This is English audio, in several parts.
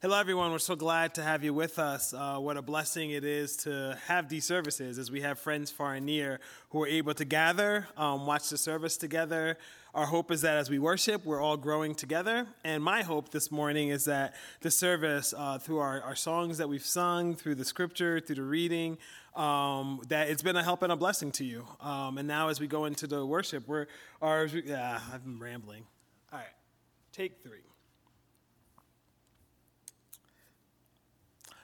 Hello, everyone. We're so glad to have you with us. Uh, what a blessing it is to have these services as we have friends far and near who are able to gather, um, watch the service together. Our hope is that as we worship, we're all growing together. And my hope this morning is that the service, uh, through our, our songs that we've sung, through the scripture, through the reading, um, that it's been a help and a blessing to you. Um, and now, as we go into the worship, we're, our, yeah, I've been rambling. All right, take three.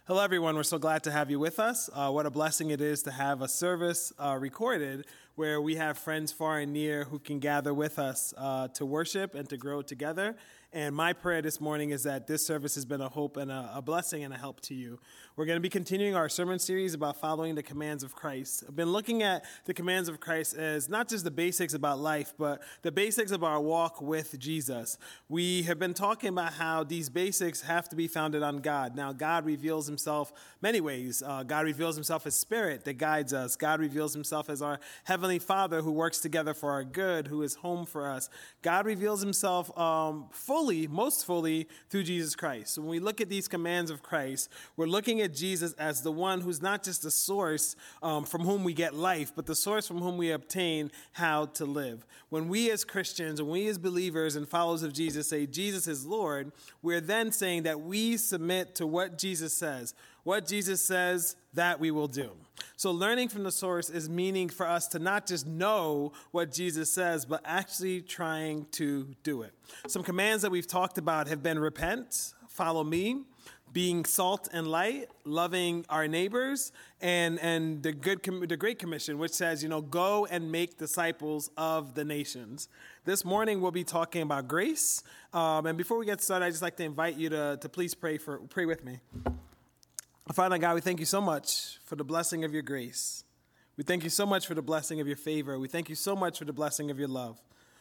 Hello, everyone. We're so glad to have you with us. Uh, what a blessing it is to have a service uh, recorded where we have friends far and near who can gather with us uh, to worship and to grow together. And my prayer this morning is that this service has been a hope and a, a blessing and a help to you. We're going to be continuing our sermon series about following the commands of Christ. I've been looking at the commands of Christ as not just the basics about life, but the basics of our walk with Jesus. We have been talking about how these basics have to be founded on God. Now, God reveals himself many ways. Uh, God reveals himself as spirit that guides us. God reveals himself as our heavenly Father who works together for our good, who is home for us. God reveals himself um, fully fully, most fully, through Jesus Christ. When we look at these commands of Christ, we're looking at Jesus as the one who's not just the source um, from whom we get life, but the source from whom we obtain how to live. When we as Christians, when we as believers and followers of Jesus say Jesus is Lord, we're then saying that we submit to what Jesus says. What Jesus says, that we will do. So, learning from the source is meaning for us to not just know what Jesus says, but actually trying to do it. Some commands that we've talked about have been repent, follow me, being salt and light, loving our neighbors, and, and the, good, the Great Commission, which says, you know, go and make disciples of the nations. This morning we'll be talking about grace. Um, and before we get started, I'd just like to invite you to, to please pray, for, pray with me. Father God, we thank you so much for the blessing of your grace. We thank you so much for the blessing of your favor. We thank you so much for the blessing of your love.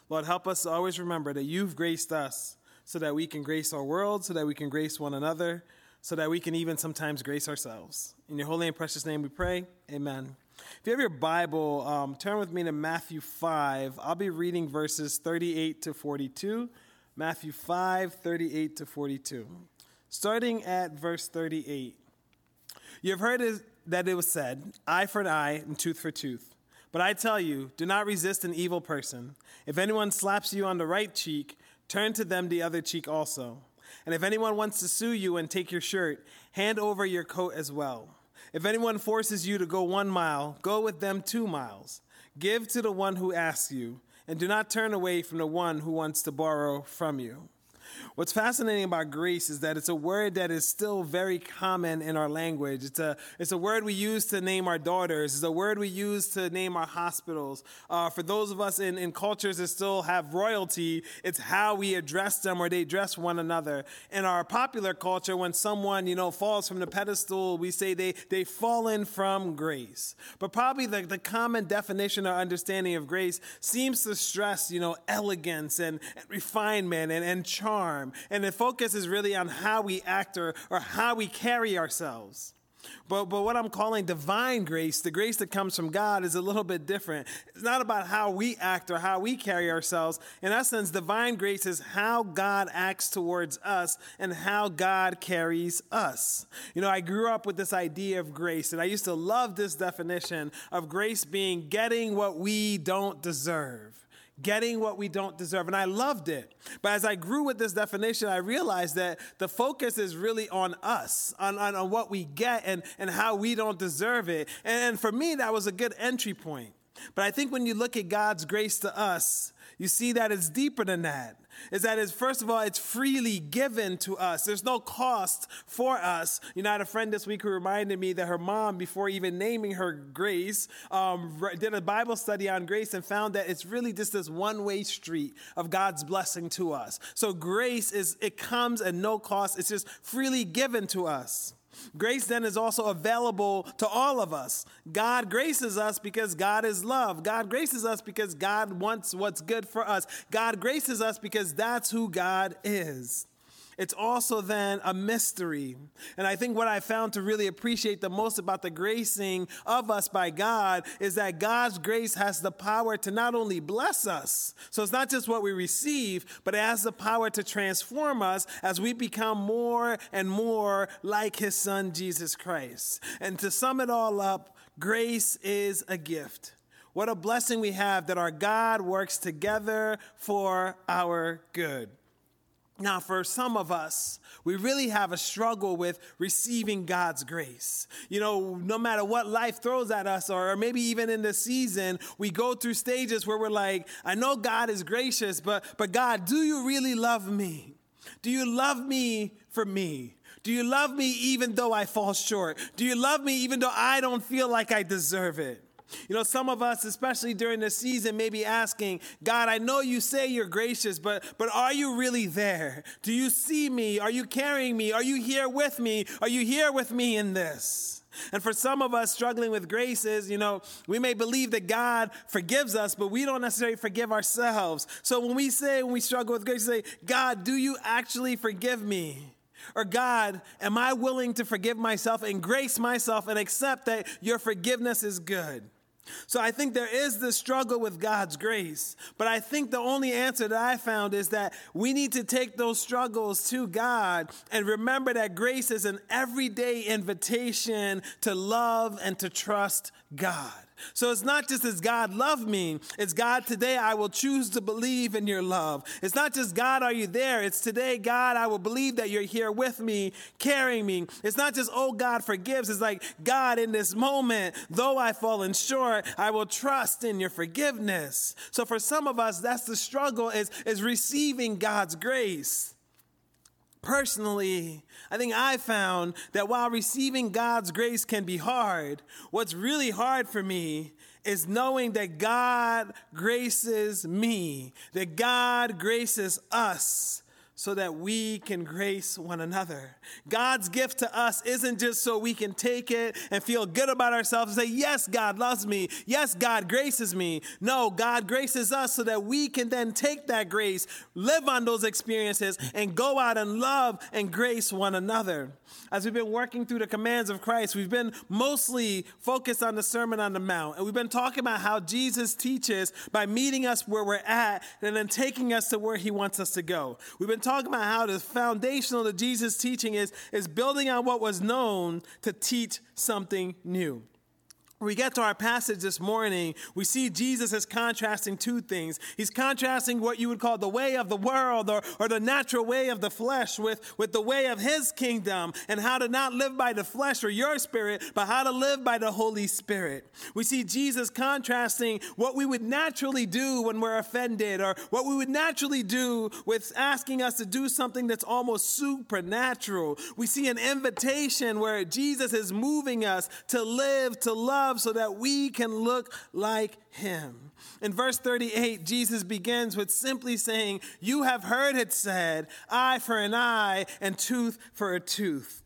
Lord, help us always remember that you've graced us so that we can grace our world, so that we can grace one another, so that we can even sometimes grace ourselves. In your holy and precious name we pray. Amen. If you have your Bible, um, turn with me to Matthew 5. I'll be reading verses 38 to 42. Matthew 5, 38 to 42. Starting at verse 38. You have heard that it was said, eye for an eye and tooth for tooth. But I tell you, do not resist an evil person. If anyone slaps you on the right cheek, turn to them the other cheek also. And if anyone wants to sue you and take your shirt, hand over your coat as well. If anyone forces you to go one mile, go with them two miles. Give to the one who asks you, and do not turn away from the one who wants to borrow from you. What's fascinating about grace is that it's a word that is still very common in our language. It's a, it's a word we use to name our daughters. It's a word we use to name our hospitals. Uh, for those of us in, in cultures that still have royalty, it's how we address them or they address one another. In our popular culture, when someone, you know, falls from the pedestal, we say they, they've fallen from grace. But probably the, the common definition or understanding of grace seems to stress, you know, elegance and, and refinement and, and charm harm. And the focus is really on how we act or, or how we carry ourselves. But, but what I'm calling divine grace, the grace that comes from God, is a little bit different. It's not about how we act or how we carry ourselves. In essence, divine grace is how God acts towards us and how God carries us. You know, I grew up with this idea of grace, and I used to love this definition of grace being getting what we don't deserve getting what we don't deserve. And I loved it. But as I grew with this definition, I realized that the focus is really on us, on, on, on what we get and, and how we don't deserve it. And for me, that was a good entry point. But I think when you look at God's grace to us, you see that it's deeper than that is that is first of all it's freely given to us. There's no cost for us. You know i had a friend this week who reminded me that her mom before even naming her grace um, did a bible study on grace and found that it's really just this one-way street of god's blessing to us. So grace is it comes at no cost. It's just freely given to us Grace then is also available to all of us. God graces us because God is love. God graces us because God wants what's good for us. God graces us because that's who God is. It's also then a mystery. And I think what I found to really appreciate the most about the gracing of us by God is that God's grace has the power to not only bless us, so it's not just what we receive, but it has the power to transform us as we become more and more like His Son, Jesus Christ. And to sum it all up, grace is a gift. What a blessing we have that our God works together for our good. Now, for some of us, we really have a struggle with receiving God's grace. You know, no matter what life throws at us, or maybe even in the season, we go through stages where we're like, I know God is gracious, but, but God, do you really love me? Do you love me for me? Do you love me even though I fall short? Do you love me even though I don't feel like I deserve it? You know, some of us, especially during this season, may be asking, God, I know you say you're gracious, but, but are you really there? Do you see me? Are you carrying me? Are you here with me? Are you here with me in this? And for some of us struggling with grace is, you know, we may believe that God forgives us, but we don't necessarily forgive ourselves. So when we say, when we struggle with grace, we say, God, do you actually forgive me? Or God, am I willing to forgive myself and grace myself and accept that your forgiveness is good? So I think there is this struggle with God's grace, but I think the only answer that I found is that we need to take those struggles to God and remember that grace is an everyday invitation to love and to trust God. So it's not just as God loved me, it's God, today I will choose to believe in your love. It's not just God, are you there? It's today, God, I will believe that you're here with me, carrying me. It's not just, oh, God forgives. It's like, God, in this moment, though I've fallen short, I will trust in your forgiveness. So for some of us, that's the struggle is, is receiving God's grace. Personally, I think I found that while receiving God's grace can be hard, what's really hard for me is knowing that God graces me, that God graces us so that we can grace one another. God's gift to us isn't just so we can take it and feel good about ourselves and say, Yes, God loves me. Yes, God graces me. No, God graces us so that we can then take that grace, live on those experiences, and go out and love and grace one another. As we've been working through the commands of Christ, we've been mostly focused on the Sermon on the Mount. And we've been talking about how Jesus teaches by meeting us where we're at and then taking us to where he wants us to go. We've been talking about how the foundational of Jesus' teaching is, is building on what was known to teach something new we get to our passage this morning, we see Jesus is contrasting two things. He's contrasting what you would call the way of the world or, or the natural way of the flesh with, with the way of his kingdom and how to not live by the flesh or your spirit, but how to live by the Holy Spirit. We see Jesus contrasting what we would naturally do when we're offended or what we would naturally do with asking us to do something that's almost supernatural. We see an invitation where Jesus is moving us to live, to love, so that we can look like him. In verse 38, Jesus begins with simply saying, You have heard it said, eye for an eye and tooth for a tooth.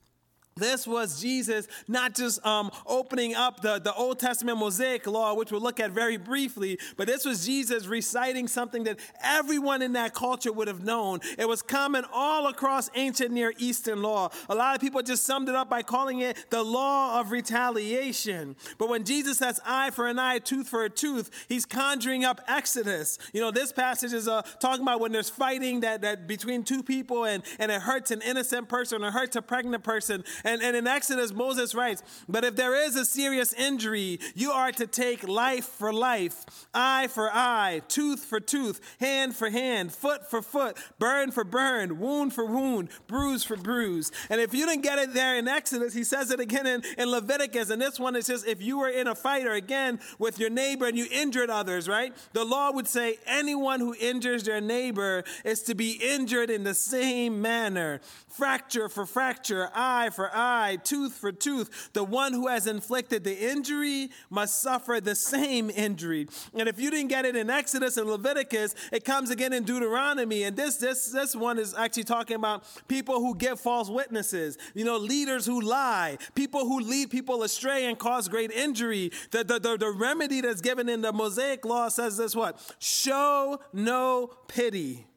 This was Jesus not just um, opening up the, the Old Testament Mosaic law, which we'll look at very briefly, but this was Jesus reciting something that everyone in that culture would have known. It was common all across ancient Near Eastern law. A lot of people just summed it up by calling it the law of retaliation. But when Jesus says eye for an eye, tooth for a tooth, he's conjuring up Exodus. You know, this passage is uh, talking about when there's fighting that, that between two people and, and it hurts an innocent person or hurts a pregnant person. And, and in Exodus, Moses writes, But if there is a serious injury, you are to take life for life, eye for eye, tooth for tooth, hand for hand, foot for foot, burn for burn, wound for wound, bruise for bruise. And if you didn't get it there in Exodus, he says it again in, in Leviticus. And this one is just if you were in a fight or again with your neighbor and you injured others, right? The law would say anyone who injures their neighbor is to be injured in the same manner fracture for fracture, eye for eye, tooth for tooth. The one who has inflicted the injury must suffer the same injury. And if you didn't get it in Exodus and Leviticus, it comes again in Deuteronomy. And this this this one is actually talking about people who give false witnesses, you know, leaders who lie, people who lead people astray and cause great injury. The, the, the, the remedy that's given in the Mosaic law says this what? Show no pity.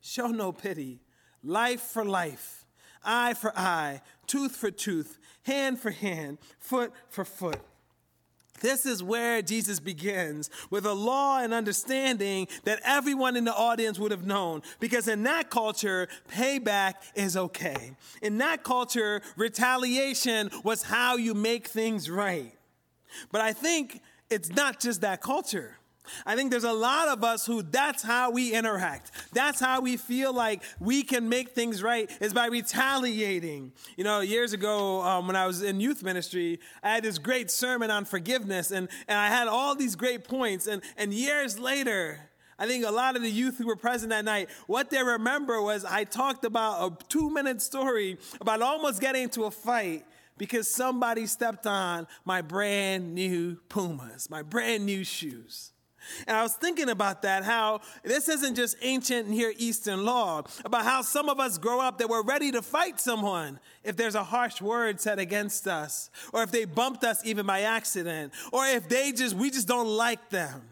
Show no pity. life for life, eye for eye, tooth for tooth, hand for hand, foot for foot. This is where Jesus begins with a law and understanding that everyone in the audience would have known. Because in that culture, payback is okay. In that culture, retaliation was how you make things right. But I think it's not just that culture. I think there's a lot of us who that's how we interact. That's how we feel like we can make things right is by retaliating. You know, years ago um, when I was in youth ministry, I had this great sermon on forgiveness and, and I had all these great points. And, and years later, I think a lot of the youth who were present that night, what they remember was I talked about a two minute story about almost getting into a fight because somebody stepped on my brand new Pumas, my brand new shoes. And I was thinking about that, how this isn't just ancient Near Eastern law, about how some of us grow up that we're ready to fight someone if there's a harsh word said against us, or if they bumped us even by accident, or if they just, we just don't like them.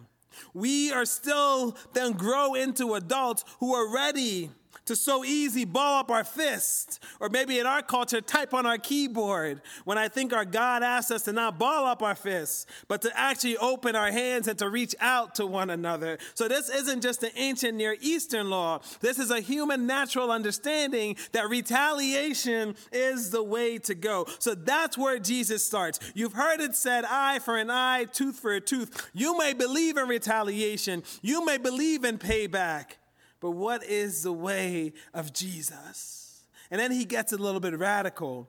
We are still then grow into adults who are ready to so easy ball up our fist, or maybe in our culture, type on our keyboard, when I think our God asks us to not ball up our fists, but to actually open our hands and to reach out to one another. So this isn't just an ancient Near Eastern law. This is a human natural understanding that retaliation is the way to go. So that's where Jesus starts. You've heard it said, eye for an eye, tooth for a tooth. You may believe in retaliation. You may believe in payback but what is the way of Jesus? And then he gets a little bit radical.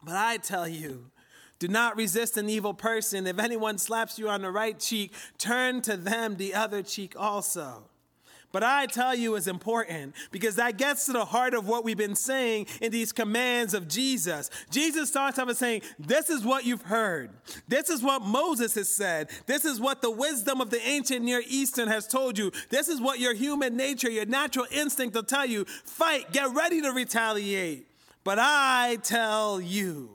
But I tell you, do not resist an evil person. If anyone slaps you on the right cheek, turn to them the other cheek also. But I tell you is important because that gets to the heart of what we've been saying in these commands of Jesus. Jesus starts off by saying, This is what you've heard. This is what Moses has said. This is what the wisdom of the ancient Near Eastern has told you. This is what your human nature, your natural instinct will tell you. Fight, get ready to retaliate. But I tell you,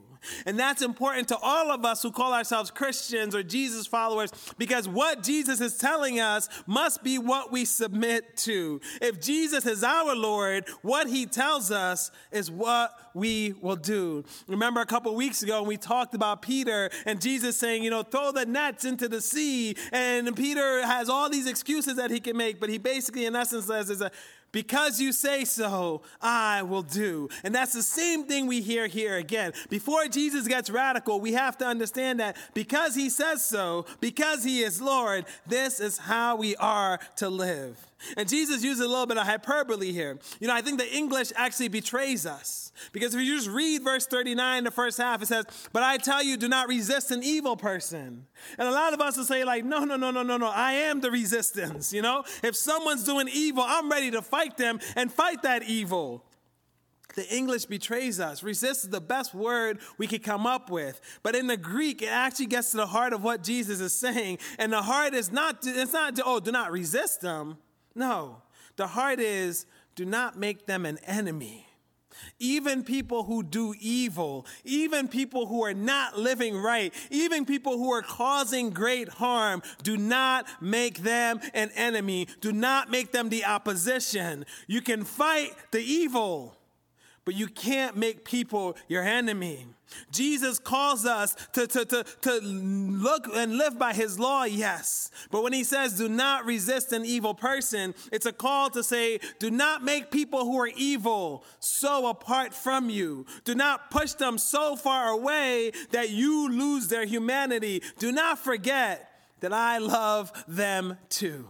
and that's important to all of us who call ourselves Christians or Jesus followers because what Jesus is telling us must be what we submit to. If Jesus is our Lord, what he tells us is what we will do. Remember a couple weeks ago when we talked about Peter and Jesus saying, you know, throw the nets into the sea. And Peter has all these excuses that he can make, but he basically, in essence, says, is a because you say so, I will do. And that's the same thing we hear here again. Before Jesus gets radical, we have to understand that because he says so, because he is Lord, this is how we are to live. And Jesus uses a little bit of hyperbole here. You know, I think the English actually betrays us. Because if you just read verse 39, the first half, it says, But I tell you, do not resist an evil person. And a lot of us will say, like, no, no, no, no, no, no. I am the resistance. You know, if someone's doing evil, I'm ready to fight them and fight that evil. The English betrays us. Resist is the best word we could come up with. But in the Greek, it actually gets to the heart of what Jesus is saying. And the heart is not, it's not, oh, do not resist them. No, the heart is do not make them an enemy. Even people who do evil, even people who are not living right, even people who are causing great harm, do not make them an enemy. Do not make them the opposition. You can fight the evil, but you can't make people your enemy. Jesus calls us to, to, to, to look and live by his law, yes. But when he says, do not resist an evil person, it's a call to say, do not make people who are evil so apart from you. Do not push them so far away that you lose their humanity. Do not forget that I love them too.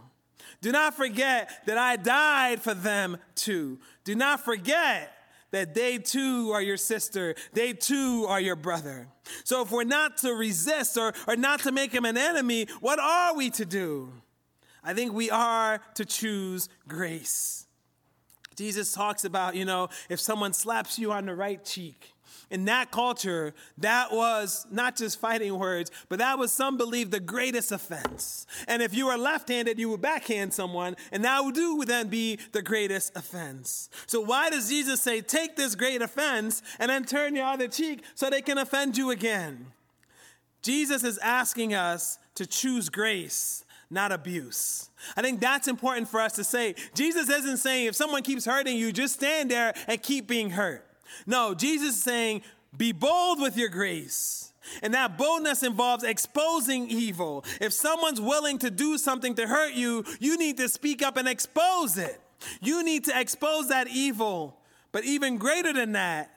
Do not forget that I died for them too. Do not forget that they too are your sister, they too are your brother. So if we're not to resist or, or not to make him an enemy, what are we to do? I think we are to choose grace. Jesus talks about, you know, if someone slaps you on the right cheek, in that culture, that was not just fighting words, but that was some believe the greatest offense. And if you were left handed, you would backhand someone, and that would do then be the greatest offense. So, why does Jesus say, take this great offense and then turn your other cheek so they can offend you again? Jesus is asking us to choose grace not abuse. I think that's important for us to say. Jesus isn't saying if someone keeps hurting you, just stand there and keep being hurt. No, Jesus is saying, be bold with your grace. And that boldness involves exposing evil. If someone's willing to do something to hurt you, you need to speak up and expose it. You need to expose that evil. But even greater than that,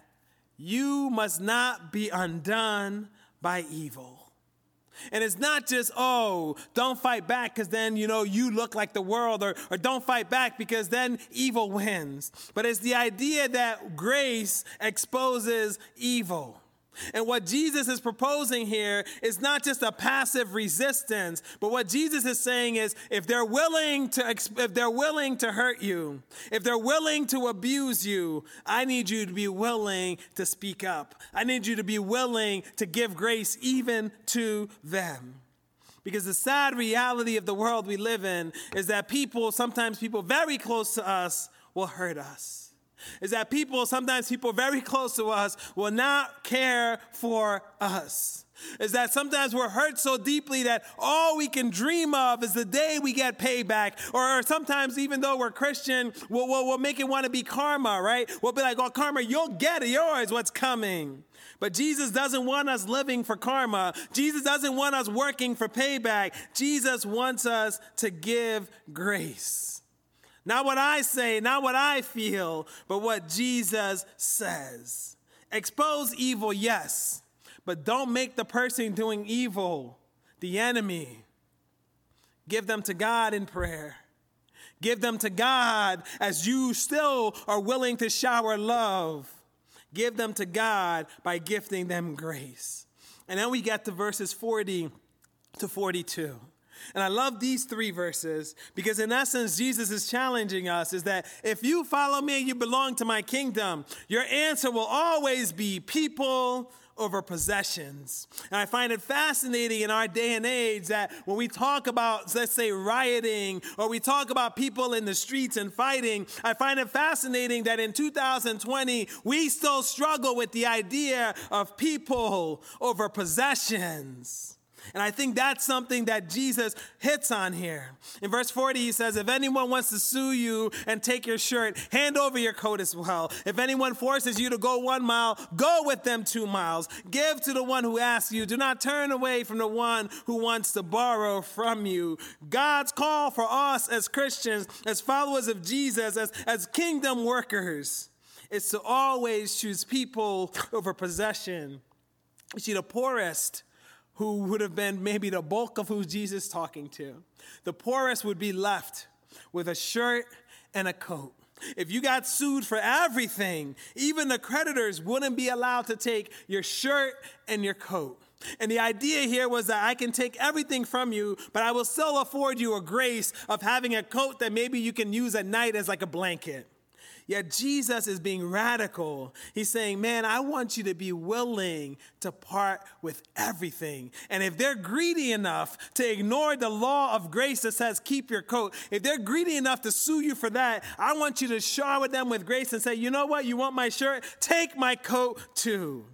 you must not be undone by evil. And it's not just, oh, don't fight back because then, you know, you look like the world, or, or don't fight back because then evil wins. But it's the idea that grace exposes evil. And what Jesus is proposing here is not just a passive resistance, but what Jesus is saying is if they're willing to if they're willing to hurt you, if they're willing to abuse you, I need you to be willing to speak up. I need you to be willing to give grace even to them. Because the sad reality of the world we live in is that people, sometimes people very close to us, will hurt us is that people, sometimes people very close to us, will not care for us. Is that sometimes we're hurt so deeply that all we can dream of is the day we get payback. Or sometimes, even though we're Christian, we'll, we'll, we'll make it want to be karma, right? We'll be like, oh, karma, you'll get. Yours, what's coming. But Jesus doesn't want us living for karma. Jesus doesn't want us working for payback. Jesus wants us to give grace. Not what I say, not what I feel, but what Jesus says. Expose evil, yes, but don't make the person doing evil the enemy. Give them to God in prayer. Give them to God as you still are willing to shower love. Give them to God by gifting them grace. And then we get to verses 40 to 42. And I love these three verses because, in essence, Jesus is challenging us is that if you follow me and you belong to my kingdom, your answer will always be people over possessions. And I find it fascinating in our day and age that when we talk about, let's say, rioting or we talk about people in the streets and fighting, I find it fascinating that in 2020, we still struggle with the idea of people over possessions. And I think that's something that Jesus hits on here. In verse 40, he says, If anyone wants to sue you and take your shirt, hand over your coat as well. If anyone forces you to go one mile, go with them two miles. Give to the one who asks you. Do not turn away from the one who wants to borrow from you. God's call for us as Christians, as followers of Jesus, as, as kingdom workers, is to always choose people over possession. You see, the poorest who would have been maybe the bulk of who Jesus talking to. The poorest would be left with a shirt and a coat. If you got sued for everything, even the creditors wouldn't be allowed to take your shirt and your coat. And the idea here was that I can take everything from you, but I will still afford you a grace of having a coat that maybe you can use at night as like a blanket. Yet Jesus is being radical. He's saying, Man, I want you to be willing to part with everything. And if they're greedy enough to ignore the law of grace that says, Keep your coat, if they're greedy enough to sue you for that, I want you to shower with them with grace and say, You know what? You want my shirt? Take my coat too.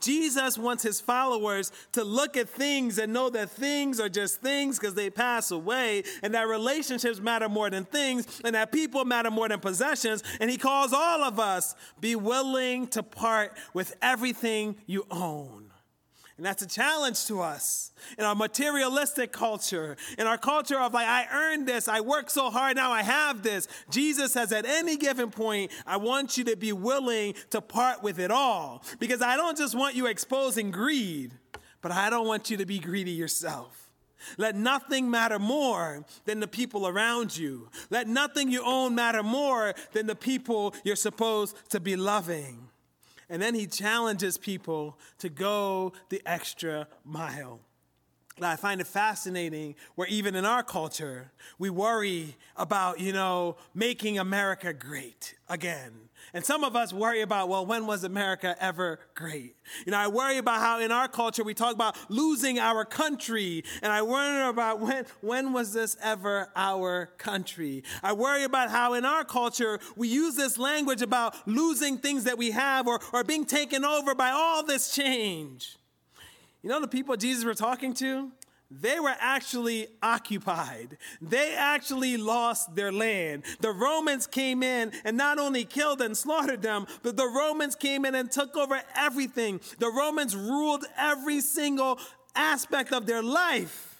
Jesus wants his followers to look at things and know that things are just things because they pass away, and that relationships matter more than things, and that people matter more than possessions. And he calls all of us be willing to part with everything you own. And that's a challenge to us in our materialistic culture, in our culture of like, I earned this, I worked so hard, now I have this. Jesus says, at any given point, I want you to be willing to part with it all. Because I don't just want you exposing greed, but I don't want you to be greedy yourself. Let nothing matter more than the people around you. Let nothing you own matter more than the people you're supposed to be loving. And then he challenges people to go the extra mile. I find it fascinating where even in our culture, we worry about, you know, making America great again. And some of us worry about, well, when was America ever great? You know, I worry about how in our culture we talk about losing our country. And I worry about when, when was this ever our country? I worry about how in our culture we use this language about losing things that we have or, or being taken over by all this change. You know the people Jesus were talking to? They were actually occupied. They actually lost their land. The Romans came in and not only killed and slaughtered them, but the Romans came in and took over everything. The Romans ruled every single aspect of their life.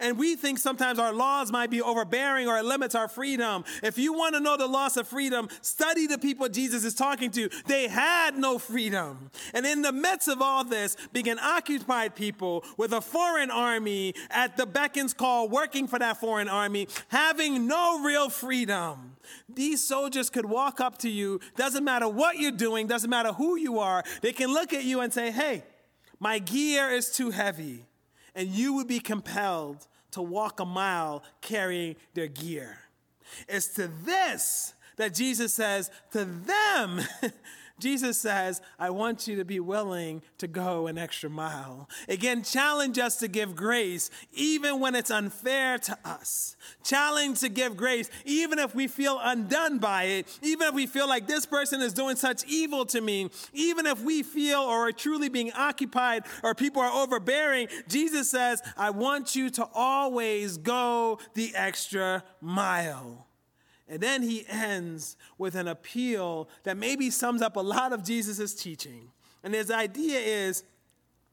And we think sometimes our laws might be overbearing or it limits our freedom. If you want to know the loss of freedom, study the people Jesus is talking to. They had no freedom. And in the midst of all this, being occupied people with a foreign army at the beckons call, working for that foreign army, having no real freedom. These soldiers could walk up to you, doesn't matter what you're doing, doesn't matter who you are. They can look at you and say, hey, my gear is too heavy and you would be compelled to walk a mile carrying their gear. It's to this that Jesus says, to them, Jesus says, I want you to be willing to go an extra mile. Again, challenge us to give grace even when it's unfair to us. Challenge to give grace even if we feel undone by it, even if we feel like this person is doing such evil to me, even if we feel or are truly being occupied or people are overbearing. Jesus says, I want you to always go the extra mile. And then he ends with an appeal that maybe sums up a lot of Jesus' teaching. And his idea is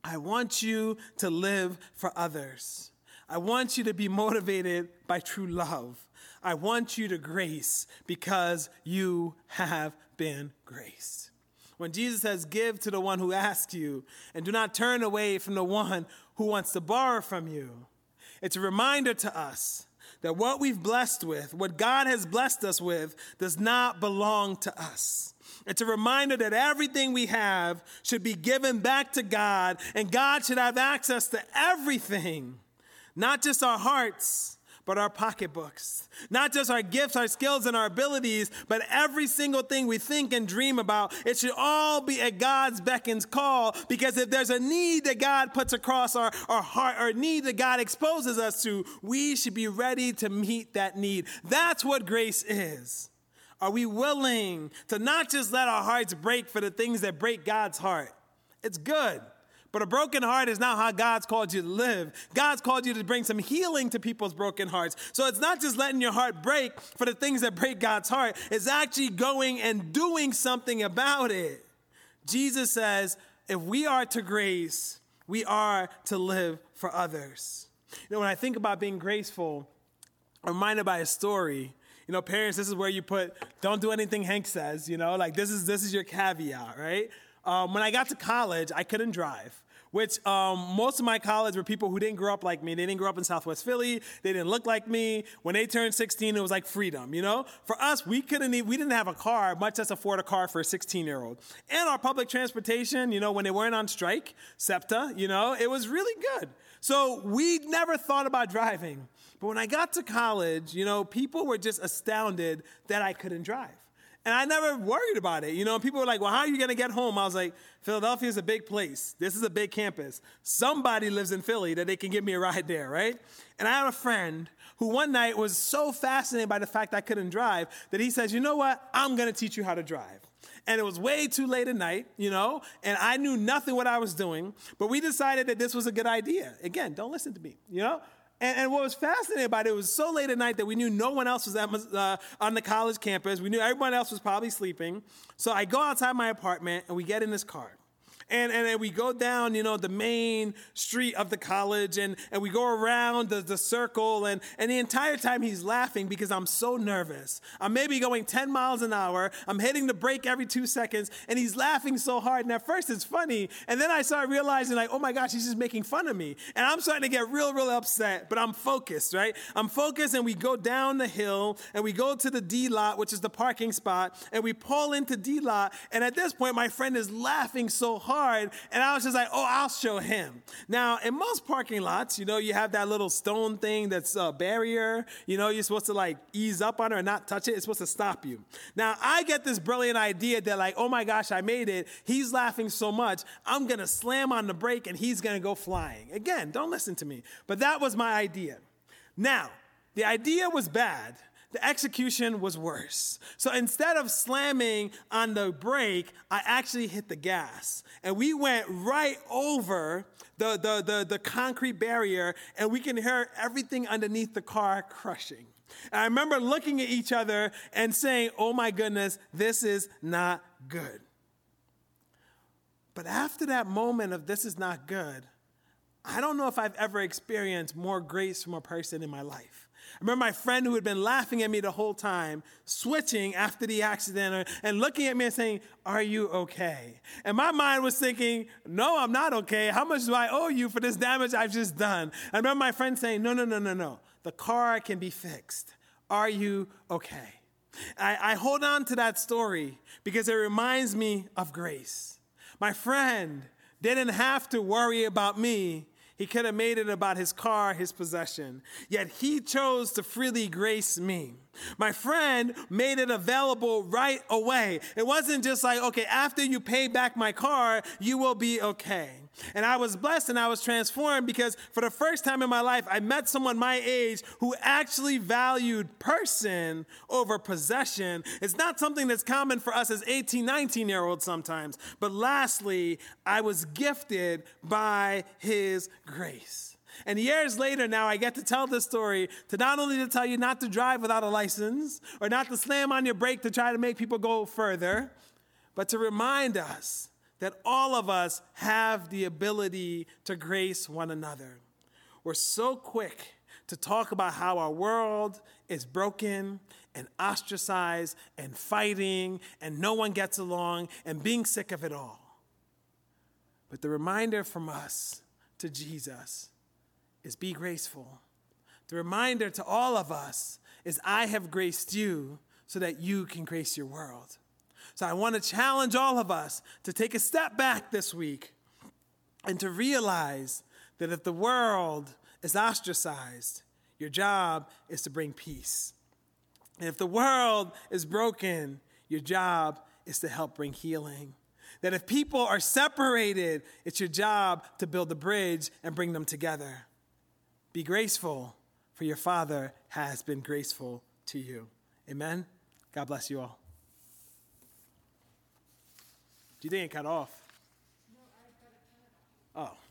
I want you to live for others. I want you to be motivated by true love. I want you to grace because you have been graced. When Jesus says, Give to the one who asks you, and do not turn away from the one who wants to borrow from you, it's a reminder to us that what we've blessed with, what God has blessed us with, does not belong to us. It's a reminder that everything we have should be given back to God, and God should have access to everything, not just our hearts, but our pocketbooks. Not just our gifts, our skills, and our abilities, but every single thing we think and dream about. It should all be at God's beckons call because if there's a need that God puts across our, our heart or need that God exposes us to, we should be ready to meet that need. That's what grace is. Are we willing to not just let our hearts break for the things that break God's heart? It's good. But a broken heart is not how God's called you to live. God's called you to bring some healing to people's broken hearts. So it's not just letting your heart break for the things that break God's heart, it's actually going and doing something about it. Jesus says, if we are to grace, we are to live for others. You know, when I think about being graceful, I'm reminded by a story. You know, parents, this is where you put, don't do anything Hank says, you know, like this is this is your caveat, right? Um, when I got to college, I couldn't drive which um, most of my college were people who didn't grow up like me. They didn't grow up in Southwest Philly. They didn't look like me. When they turned 16, it was like freedom, you know? For us, we couldn't even, we didn't have a car, much less afford a car for a 16 year old. And our public transportation, you know, when they weren't on strike, SEPTA, you know, it was really good. So we never thought about driving. But when I got to college, you know, people were just astounded that I couldn't drive. And I never worried about it. You know, people were like, well, how are you going to get home? I was like, Philadelphia is a big place. This is a big campus. Somebody lives in Philly that they can give me a ride there, right? And I had a friend who one night was so fascinated by the fact I couldn't drive that he says, you know what? I'm going to teach you how to drive. And it was way too late at night, you know, and I knew nothing what I was doing, but we decided that this was a good idea. Again, don't listen to me, you know? And, and, what was fascinating about it, it was so late at night that we knew no one else was at, uh, on the college campus. We knew everyone else was probably sleeping. So I go outside my apartment and we get in this car. And, and, we go down, you know, the main street of the college and, and we go around the, the circle. And, and the entire time he's laughing because I'm so nervous. I'm maybe going 10 miles an hour. I'm hitting the brake every two seconds. And he's laughing so hard. And at first it's funny. And then I start realizing, like, oh my gosh, he's just making fun of me. And I'm starting to get real, real upset. But I'm focused, right? I'm focused and we go down the hill and we go to the D lot, which is the parking spot. And we pull into D lot. And at this point, my friend is laughing so hard And I was just like, oh, I'll show him. Now, in most parking lots, you know, you have that little stone thing that's a barrier. You know, you're supposed to like ease up on it or not touch it. It's supposed to stop you. Now, I get this brilliant idea that, like, oh my gosh, I made it. He's laughing so much. I'm going to slam on the brake and he's going to go flying. Again, don't listen to me. But that was my idea. Now, the idea was bad the execution was worse. So instead of slamming on the brake, I actually hit the gas. And we went right over the, the, the, the concrete barrier, and we can hear everything underneath the car crushing. And I remember looking at each other and saying, Oh my goodness, this is not good. But after that moment of this is not good, I don't know if I've ever experienced more grace from a person in my life. I remember my friend who had been laughing at me the whole time, switching after the accident and looking at me and saying, Are you okay? And my mind was thinking, No, I'm not okay. How much do I owe you for this damage I've just done? I remember my friend saying, No, no, no, no, no. The car can be fixed. Are you okay? I, I hold on to that story because it reminds me of grace. My friend didn't have to worry about me he could have made it about his car, his possession. Yet he chose to freely grace me. My friend made it available right away. It wasn't just like, okay, after you pay back my car, you will be okay. And I was blessed and I was transformed because for the first time in my life, I met someone my age who actually valued person over possession. It's not something that's common for us as 18, 19 year olds sometimes. But lastly, I was gifted by his grace. And years later now, I get to tell this story to not only to tell you not to drive without a license or not to slam on your brake to try to make people go further, but to remind us that all of us have the ability to grace one another. We're so quick to talk about how our world is broken and ostracized and fighting and no one gets along and being sick of it all. But the reminder from us to Jesus is be graceful. The reminder to all of us is I have graced you so that you can grace your world. So I want to challenge all of us to take a step back this week and to realize that if the world is ostracized, your job is to bring peace. And if the world is broken, your job is to help bring healing. That if people are separated, it's your job to build a bridge and bring them together. Be graceful, for your Father has been graceful to you. Amen. God bless you all. Do you think it cut off. No, oh.